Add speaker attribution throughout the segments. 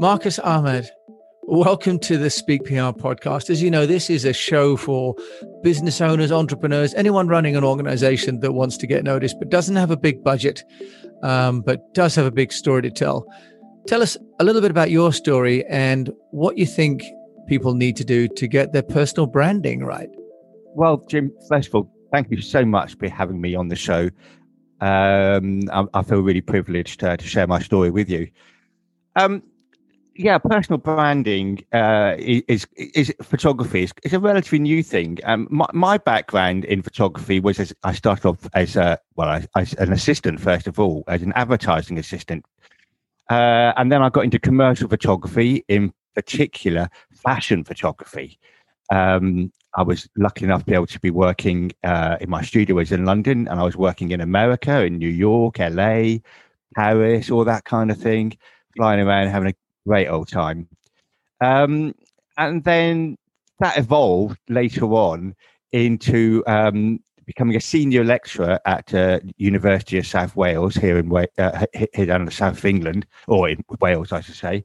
Speaker 1: Marcus Ahmad, welcome to the Speak PR podcast. As you know, this is a show for business owners, entrepreneurs, anyone running an organization that wants to get noticed but doesn't have a big budget, um, but does have a big story to tell. Tell us a little bit about your story and what you think people need to do to get their personal branding right.
Speaker 2: Well, Jim, first of all, thank you so much for having me on the show. Um, I, I, feel really privileged uh, to share my story with you. Um, yeah, personal branding uh, is is photography. It's, it's, a relatively new thing. Um, my, my background in photography was as I started off as a well, as an assistant first of all, as an advertising assistant, uh, and then I got into commercial photography, in particular fashion photography. Um, I was lucky enough to be able to be working uh, in my studio was in London, and I was working in America, in New York, LA, Paris, all that kind of thing, flying around having a great old time. Um, and then that evolved later on into um, becoming a senior lecturer at uh, University of South Wales here in uh, here down in south England, or in Wales, I should say,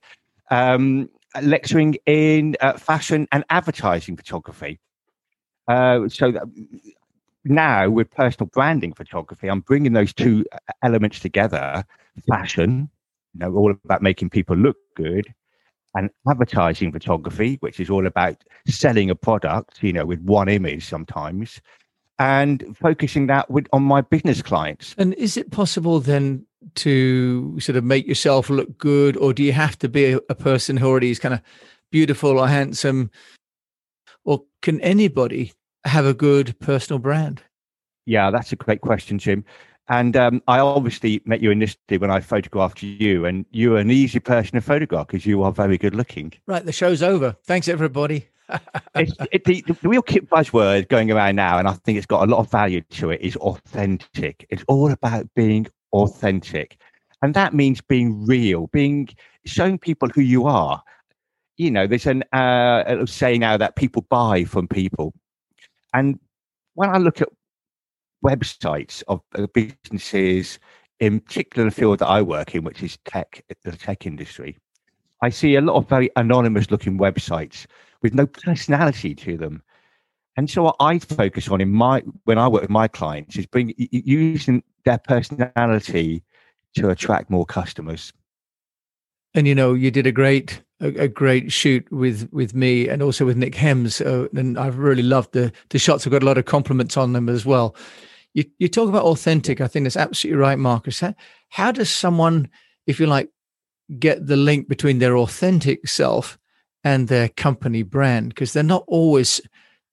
Speaker 2: um, lecturing in uh, fashion and advertising photography. Uh, so now with personal branding photography, I'm bringing those two uh, elements together: fashion, you know, all about making people look good, and advertising photography, which is all about selling a product, you know, with one image sometimes, and focusing that with on my business clients.
Speaker 1: And is it possible then to sort of make yourself look good, or do you have to be a, a person who already is kind of beautiful or handsome, or can anybody have a good personal brand?
Speaker 2: Yeah, that's a great question, Jim. And um, I obviously met you initially when I photographed you, and you're an easy person to photograph because you are very good looking.
Speaker 1: Right, the show's over. Thanks, everybody.
Speaker 2: it, the, the real buzzword going around now, and I think it's got a lot of value to it, is authentic. It's all about being authentic, and that means being real, being showing people who you are. You know, there's an uh, saying now that people buy from people, and when I look at websites of businesses, in particular the field that I work in, which is tech, the tech industry, I see a lot of very anonymous looking websites with no personality to them. And so what I focus on in my when I work with my clients is bring using their personality to attract more customers.
Speaker 1: And you know, you did a great a, a great shoot with with me and also with Nick Hems, uh, and I've really loved the the shots. I've got a lot of compliments on them as well. You, you talk about authentic. I think that's absolutely right, Marcus. How, how does someone, if you like, get the link between their authentic self and their company brand? Because they're not always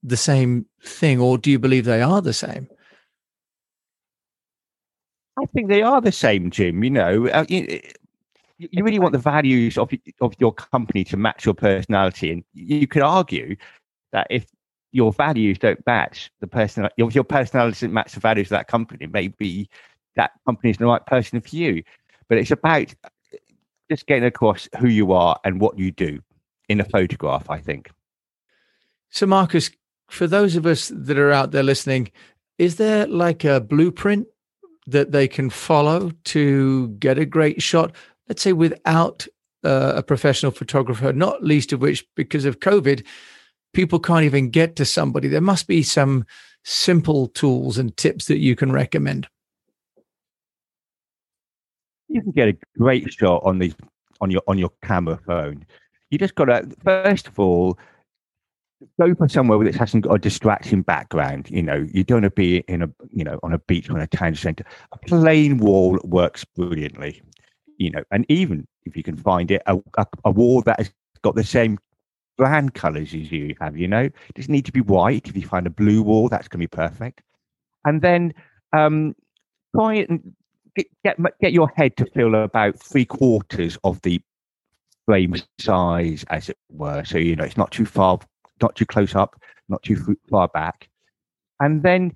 Speaker 1: the same thing, or do you believe they are the same?
Speaker 2: I think they are the same, Jim. You know, uh, you, you, really want the values of of your company to match your personality, and you could argue that if your values don't match the person, your, your personality doesn't match the values of that company, maybe that company is the right person for you. But it's about just getting across who you are and what you do in a photograph, I think.
Speaker 1: So, Marcus, for those of us that are out there listening, is there like a blueprint that they can follow to get a great shot? Let's say without uh, a professional photographer, not least of which because of COVID, people can't even get to somebody. There must be some simple tools and tips that you can recommend.
Speaker 2: You can get a great shot on the on your on your camera phone. You just got to first of all go for somewhere where it hasn't got a distracting background. You know, you don't want to be in a you know on a beach or in a town centre. A plain wall works brilliantly. You know, and even if you can find it, a, a, a wall that has got the same brand colors as you have, you know, it doesn't need to be white. If you find a blue wall, that's going to be perfect. And then um, try and get, get, get your head to fill about three quarters of the frame size, as it were. So, you know, it's not too far, not too close up, not too far back. And then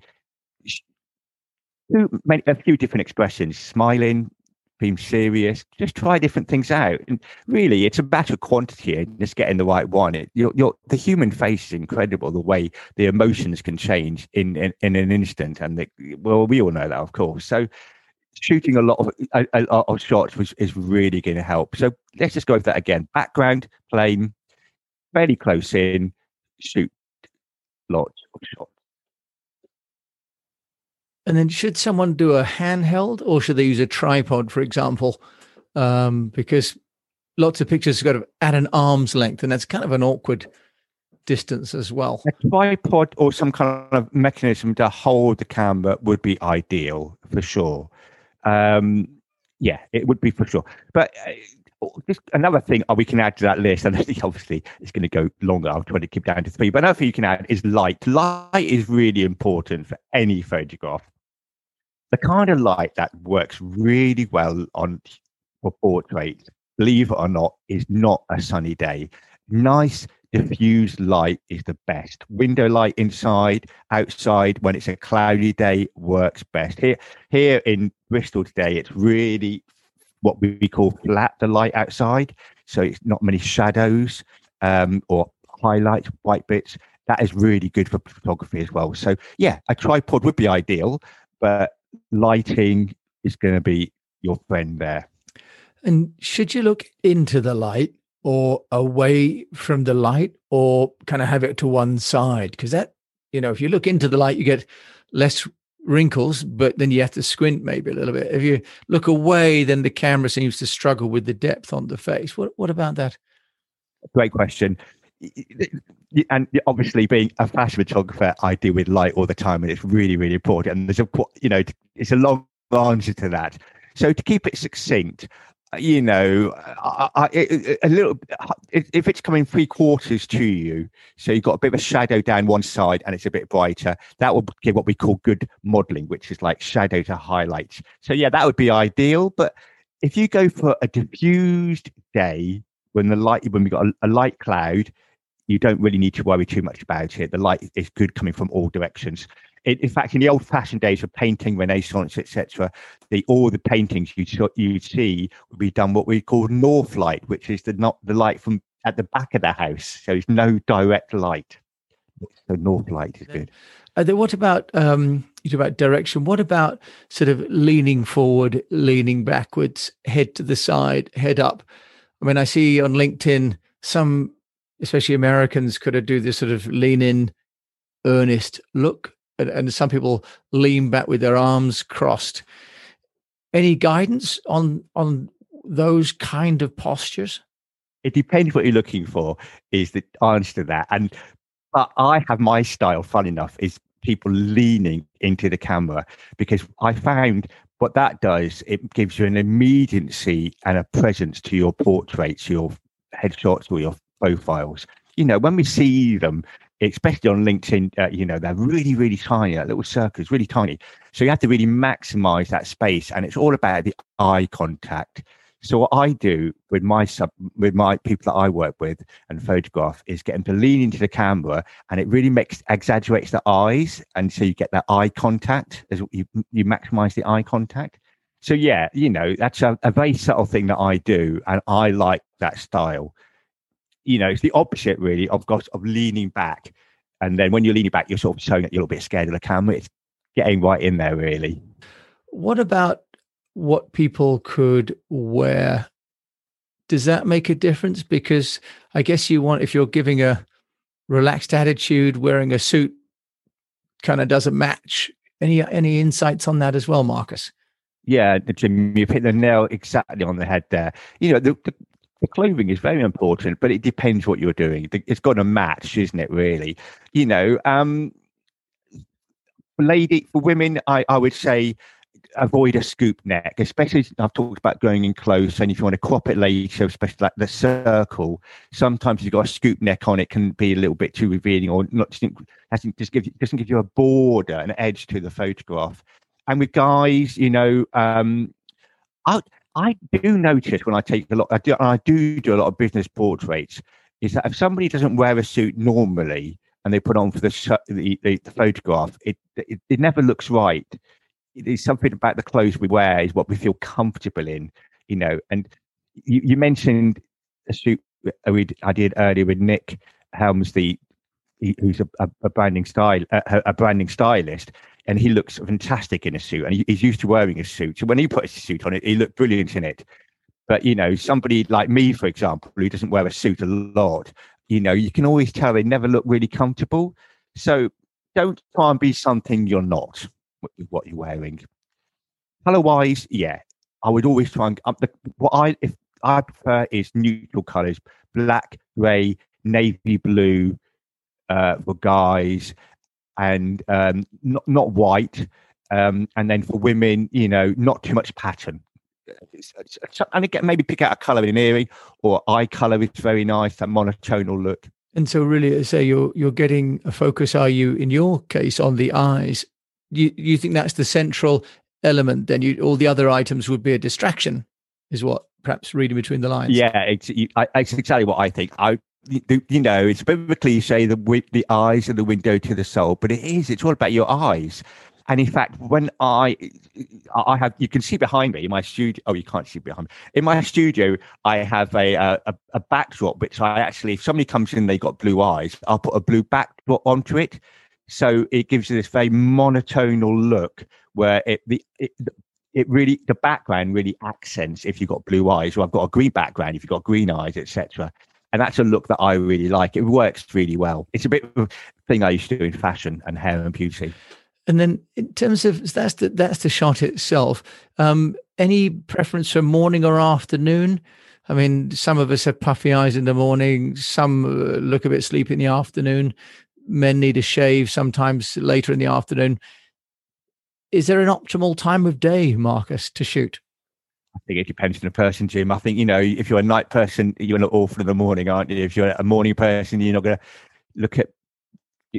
Speaker 2: a few different expressions, smiling, being serious. Just try different things out. And really, it's a matter of quantity and just getting the right one. It, you're, you're, the human face is incredible, the way the emotions can change in, in, in an instant. And the, well, we all know that, of course. So shooting a lot of a, a lot of shots was, is really going to help. So let's just go over that again. Background, plain, fairly close in, shoot lots of shots.
Speaker 1: And then, should someone do a handheld, or should they use a tripod, for example? Um, because lots of pictures got at an arm's length, and that's kind of an awkward distance as well.
Speaker 2: A tripod or some kind of mechanism to hold the camera would be ideal for sure. Um, yeah, it would be for sure. But uh, just another thing we can add to that list, and obviously it's going to go longer. I'll try to keep down to three. But another thing you can add is light. Light is really important for any photograph. The kind of light that works really well on for portraits, believe it or not, is not a sunny day. Nice diffused light is the best. Window light inside, outside, when it's a cloudy day, works best. Here, here in Bristol today, it's really what we call flat the light outside, so it's not many shadows um, or highlights, white bits. That is really good for photography as well. So yeah, a tripod would be ideal, but lighting is going to be your friend there.
Speaker 1: And should you look into the light or away from the light or kind of have it to one side? Because that you know if you look into the light you get less wrinkles but then you have to squint maybe a little bit. If you look away then the camera seems to struggle with the depth on the face. What what about that?
Speaker 2: Great question and obviously being a fashion photographer i deal with light all the time and it's really really important and there's a you know it's a long answer to that so to keep it succinct uh, you know, a little. If it's coming three quarters to you, so you've got a bit of a shadow down one side and it's a bit brighter, that will give what we call good modeling, which is like shadow to highlights. So yeah, that would be ideal. But if you go for a diffused day when the light, when we got a, a light cloud, you don't really need to worry too much about it. The light is good coming from all directions in fact, in the old-fashioned days of painting, Renaissance, etc., the all the paintings you you see would be done what we call north light, which is the not the light from at the back of the house, so there's no direct light. So north light is good.
Speaker 1: Uh, then what about um, you talk about direction? What about sort of leaning forward, leaning backwards, head to the side, head up? I mean, I see on LinkedIn some, especially Americans, could do this sort of lean in, earnest look and, and some people lean back with their arms crossed. Any guidance on on those kind of postures?
Speaker 2: It depends what you're looking for. Is the answer to that? And but I have my style. Fun enough, is people leaning into the camera because I found what that does. It gives you an immediacy and a presence to your portraits, your headshots, or your profiles. You know, when we see them, especially on LinkedIn, uh, you know, they're really, really tiny, that little circles, really tiny. So you have to really maximize that space. And it's all about the eye contact. So what I do with my sub, with my people that I work with and photograph is get them to lean into the camera, and it really makes exaggerates the eyes, and so you get that eye contact as you you maximize the eye contact. So yeah, you know that's a, a very subtle thing that I do, and I like that style you know, it's the opposite really of got of leaning back. And then when you're leaning back, you're sort of showing that you're a little bit scared of the camera. It's getting right in there, really.
Speaker 1: What about what people could wear? Does that make a difference? Because I guess you want, if you're giving a relaxed attitude, wearing a suit kind of doesn't match. Any any insights on that as well, Marcus?
Speaker 2: Yeah, Jim, you've hit the nail exactly on the head there. You know, the, the, the clothing is very important, but it depends what you're doing. It's got to match, isn't it? Really, you know. Um, lady for women, I, I would say avoid a scoop neck, especially I've talked about going in close. And if you want to crop it later, especially like the circle, sometimes you've got a scoop neck on it can be a little bit too revealing or not doesn't just give you doesn't give you a border, an edge to the photograph. And with guys, you know, um, I I do notice when I take a lot, I do, I do do a lot of business portraits, is that if somebody doesn't wear a suit normally and they put on for the the, the, the photograph, it, it, it never looks right. It is something about the clothes we wear is what we feel comfortable in, you know. And you, you mentioned a suit I did earlier with Nick Helms, the who's a, a, branding style a, a branding stylist and he looks fantastic in a suit, and he's used to wearing a suit. So when he put a suit on it, he looked brilliant in it. But you know, somebody like me, for example, who doesn't wear a suit a lot, you know, you can always tell they never look really comfortable. So don't try and be something you're not with what you're wearing. Color wise, yeah, I would always try and the, what I if I prefer is neutral colors, black, grey, navy blue uh, for guys, and um, not not white. Um, and then for women, you know, not too much pattern. And again, maybe pick out a color in an earring or eye color is very nice, that monotonal look.
Speaker 1: And so, really, say you're you're getting a focus. Are you in your case on the eyes? You you think that's the central element? Then you all the other items would be a distraction, is what perhaps reading between the lines.
Speaker 2: Yeah, it's, it's exactly what I think. I you know, it's a bit of a cliche, the the eyes are the window to the soul, but it is. It's all about your eyes. And in fact, when I I have, you can see behind me in my studio. Oh, you can't see behind me. In my studio, I have a a, a backdrop which I actually, if somebody comes in, they got blue eyes, I'll put a blue backdrop onto it, so it gives you this very monotonal look where it the it, it really the background really accents if you've got blue eyes or i've got a green background if you've got green eyes etc and that's a look that i really like. It works really well. It's a bit of a thing i used to do in fashion and hair and beauty.
Speaker 1: And then in terms of that's the that's the shot itself. Um any preference for morning or afternoon? I mean some of us have puffy eyes in the morning. Some uh, look a bit sleepy in the afternoon. Men need a shave sometimes later in the afternoon. Is there an optimal time of day, Marcus, to shoot?
Speaker 2: I think it depends on the person, Jim. I think, you know, if you're a night person, you're not awful in the morning, aren't you? If you're a morning person, you're not going to look at,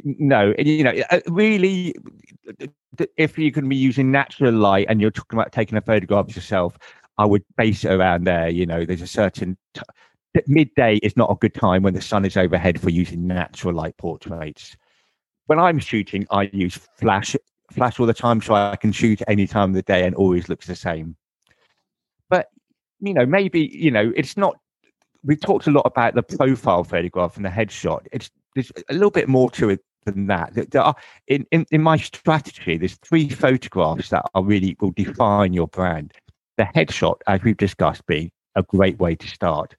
Speaker 2: no, you know, uh, really, if you can be using natural light and you're talking about taking a photograph of yourself, I would base it around there. You know, there's a certain t- midday is not a good time when the sun is overhead for using natural light portraits. When I'm shooting, I use flash flash all the time so I can shoot any time of the day and always looks the same. You know, maybe you know, it's not. we've talked a lot about the profile photograph and the headshot. It's there's a little bit more to it than that. There are, in, in in my strategy, there's three photographs that are really will define your brand. The headshot, as we've discussed, being a great way to start.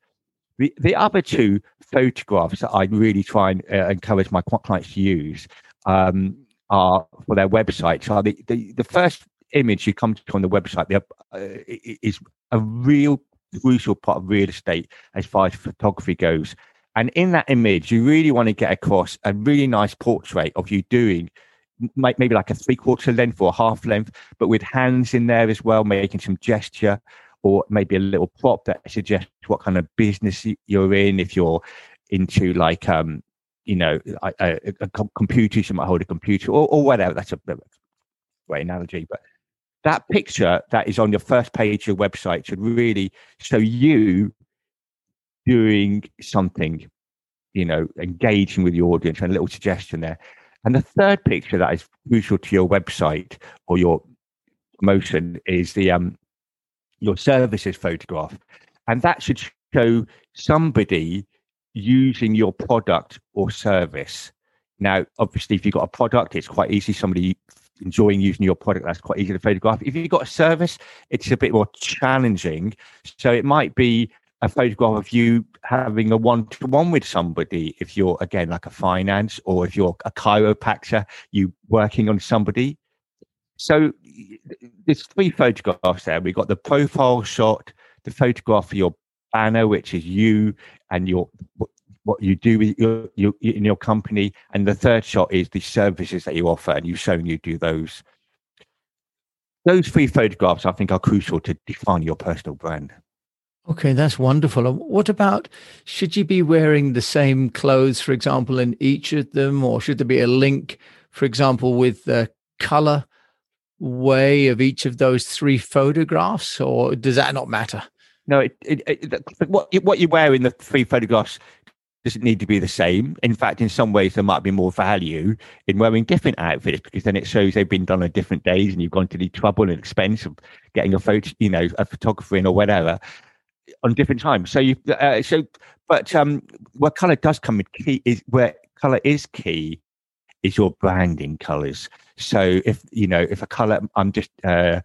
Speaker 2: The the other two photographs that I really try and uh, encourage my clients to use um, are for their websites are the, the, the first image you come to on the website uh, is a real crucial part of real estate as far as photography goes. And in that image, you really want to get across a really nice portrait of you doing maybe like a three quarter length or a half length, but with hands in there as well, making some gesture or maybe a little prop that suggests what kind of business you're in. If you're into like um, you know, a, a, a computer, you might hold a computer or, or whatever. That's a, a great analogy. But that picture that is on your first page of your website should really show you doing something, you know, engaging with the audience and a little suggestion there. And the third picture that is crucial to your website or your promotion is the um your services photograph. And that should show somebody using your product or service. Now, obviously, if you've got a product, it's quite easy. Somebody enjoying using your product, that's quite easy to photograph. If you've got a service, it's a bit more challenging. So it might be a photograph of you having a one-to-one with somebody. If you're again like a finance, or if you're a chiropractor, you working on somebody. So there's three photographs there. We've got the profile shot, the photograph of your banner, which is you and your what you do with your, your, in your company, and the third shot is the services that you offer, and you've shown you do those. Those three photographs, I think, are crucial to define your personal brand.
Speaker 1: Okay, that's wonderful. What about should you be wearing the same clothes, for example, in each of them, or should there be a link, for example, with the color way of each of those three photographs, or does that not matter?
Speaker 2: No, it, it, it, what what you wear in the three photographs doesn't need to be the same. In fact, in some ways, there might be more value in wearing different outfits because then it shows they've been done on different days and you've gone to the trouble and expense of getting a photo, you know, a photographer in or whatever on different times. So you, uh, so, but um, where color does come in key is where color is key is your branding colors. So if you know if a color, I'm just uh,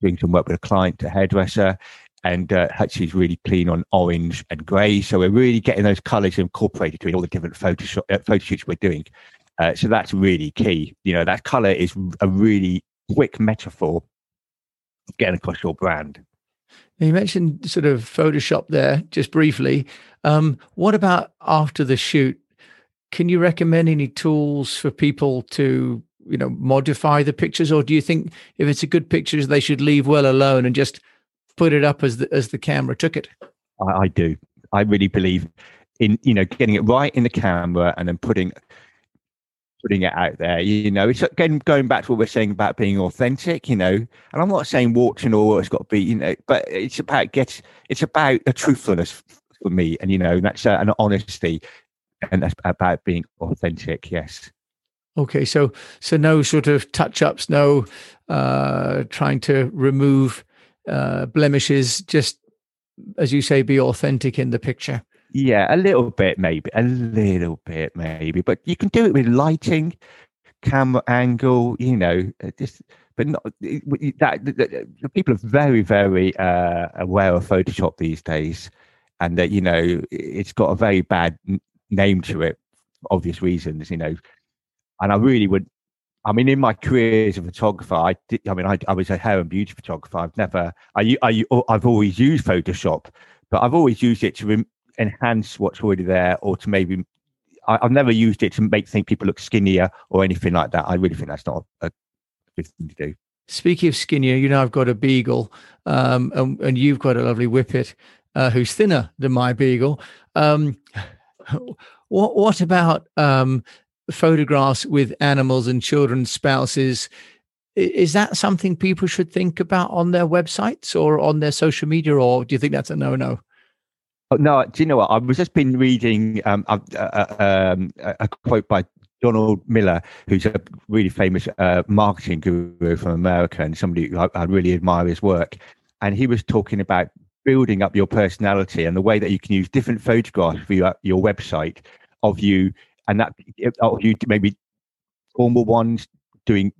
Speaker 2: doing some work with a client, a hairdresser, and uh, is really clean on orange and grey. So we're really getting those colours incorporated to all the different photo, uh, photo shoots we're doing. Uh, so that's really key. You know, that colour is a really quick metaphor of getting across your brand.
Speaker 1: you mentioned sort of Photoshop there, just briefly. Um, what about after the shoot? Can you recommend any tools for people to, you know, modify the pictures, or do you think if it's a good picture, they should leave well alone and just put it up as the as the camera took it.
Speaker 2: I, I do. I really believe in you know getting it right in the camera and then putting putting it out there. You know, it's again going back to what we're saying about being authentic. You know, and I'm not saying watching and all it's got to be. You know, but it's about get it's about a truthfulness for me, and you know that's uh, an honesty, and that's about being authentic. Yes.
Speaker 1: Okay, so so no sort of touch ups, no uh, trying to remove uh, blemishes. Just as you say, be authentic in the picture.
Speaker 2: Yeah, a little bit, maybe a little bit, maybe, but you can do it with lighting, camera angle. You know, uh, just but not that. The, people are very, very uh, aware of Photoshop these days, and that you know it's got a very bad name to it, obvious reasons. You know, and I really would I mean, in my career as a photographer, I did. I mean, I, I was a hair and beauty photographer. I've never, I, I, I've always used Photoshop, but I've always used it to re- enhance what's already there, or to maybe. I, have never used it to make think people look skinnier or anything like that. I really think that's not a good thing to do.
Speaker 1: Speaking of skinnier, you know, I've got a beagle, um, and, and you've got a lovely whippet uh, who's thinner than my beagle. Um, what, what about um, photographs with animals and children's spouses. Is that something people should think about on their websites or on their social media or do you think that's a no-no?
Speaker 2: Oh, no do you know what? I've just been reading um, uh, um, a quote by donald miller who's a really famous uh, marketing guru from america and somebody I, I really admire his work. And he was talking about building up your personality and the way that you can use different photographs for your, your website of you and that oh, you maybe formal ones doing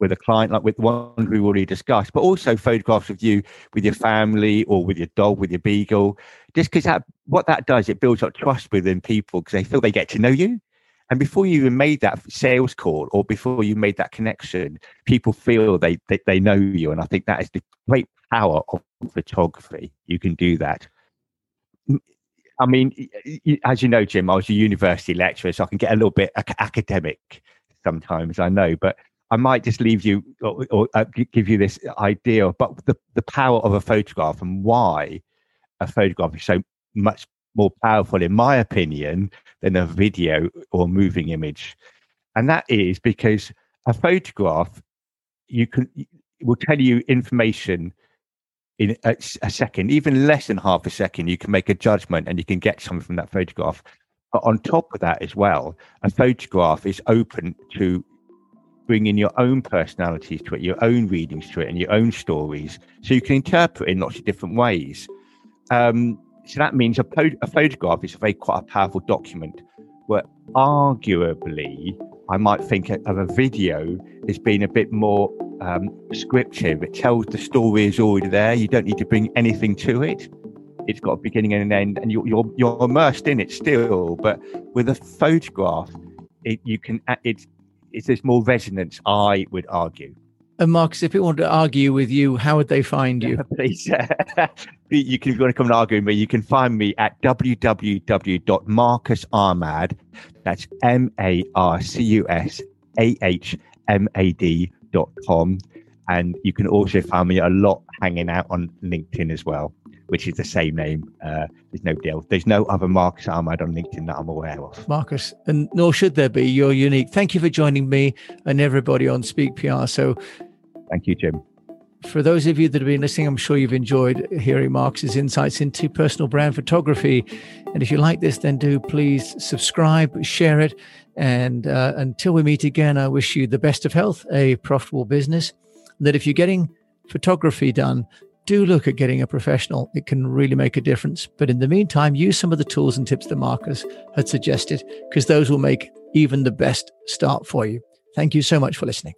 Speaker 2: with a client like with the one we already discussed but also photographs of you with your family or with your dog with your beagle. Just because that what that does it builds up trust within people because they feel they get to know you. And before you even made that sales call or before you made that connection people feel they they, they know you. And i think that is the great power of photography. You can do that I mean, as you know, Jim, I was a university lecturer, so I can get a little bit academic sometimes. I know, but I might just leave you or, or uh, give you this idea about the, the power of a photograph and why a photograph is so much more powerful, in my opinion, than a video or moving image. And that is because a photograph, you can will tell you information in a, a, second, even less than half a second, you can make a judgment and you can get something from that photograph. But on top of that, as well, a photograph is open to bringing your own personalities to it, your own readings to it, and your own stories. So you can interpret in lots of different ways. Um, so that means a, po- a photograph is a very quite a powerful document. Where arguably, I might think of a video as being a bit more um, scriptive. It tells the story is already there. You don't need to bring anything to it. It's got a beginning and an end, and you're you're, you're immersed in it still. But with a photograph, it you can it's it's there's more resonance. I would argue.
Speaker 1: And Marcus, if people wanted to argue with you, how would they find you?
Speaker 2: Please, you can if you want to come and argue with me, you can find me at www.marcusahmad. That's M A R C U S A H M A D com, And you can also find me a lot hanging out on LinkedIn as well, which is the same name. Uh, there's no deal. There's no other Marcus Ahmad on LinkedIn that I'm aware of.
Speaker 1: Marcus, and nor should there be. You're unique. Thank you for joining me and everybody on Speak PR. So,
Speaker 2: thank you, Jim.
Speaker 1: For those of you that have been listening, I'm sure you've enjoyed hearing Marcus's insights into personal brand photography. And if you like this, then do please subscribe, share it, and uh, until we meet again, I wish you the best of health, a profitable business. That if you're getting photography done, do look at getting a professional. It can really make a difference. But in the meantime, use some of the tools and tips that Marcus had suggested, because those will make even the best start for you. Thank you so much for listening.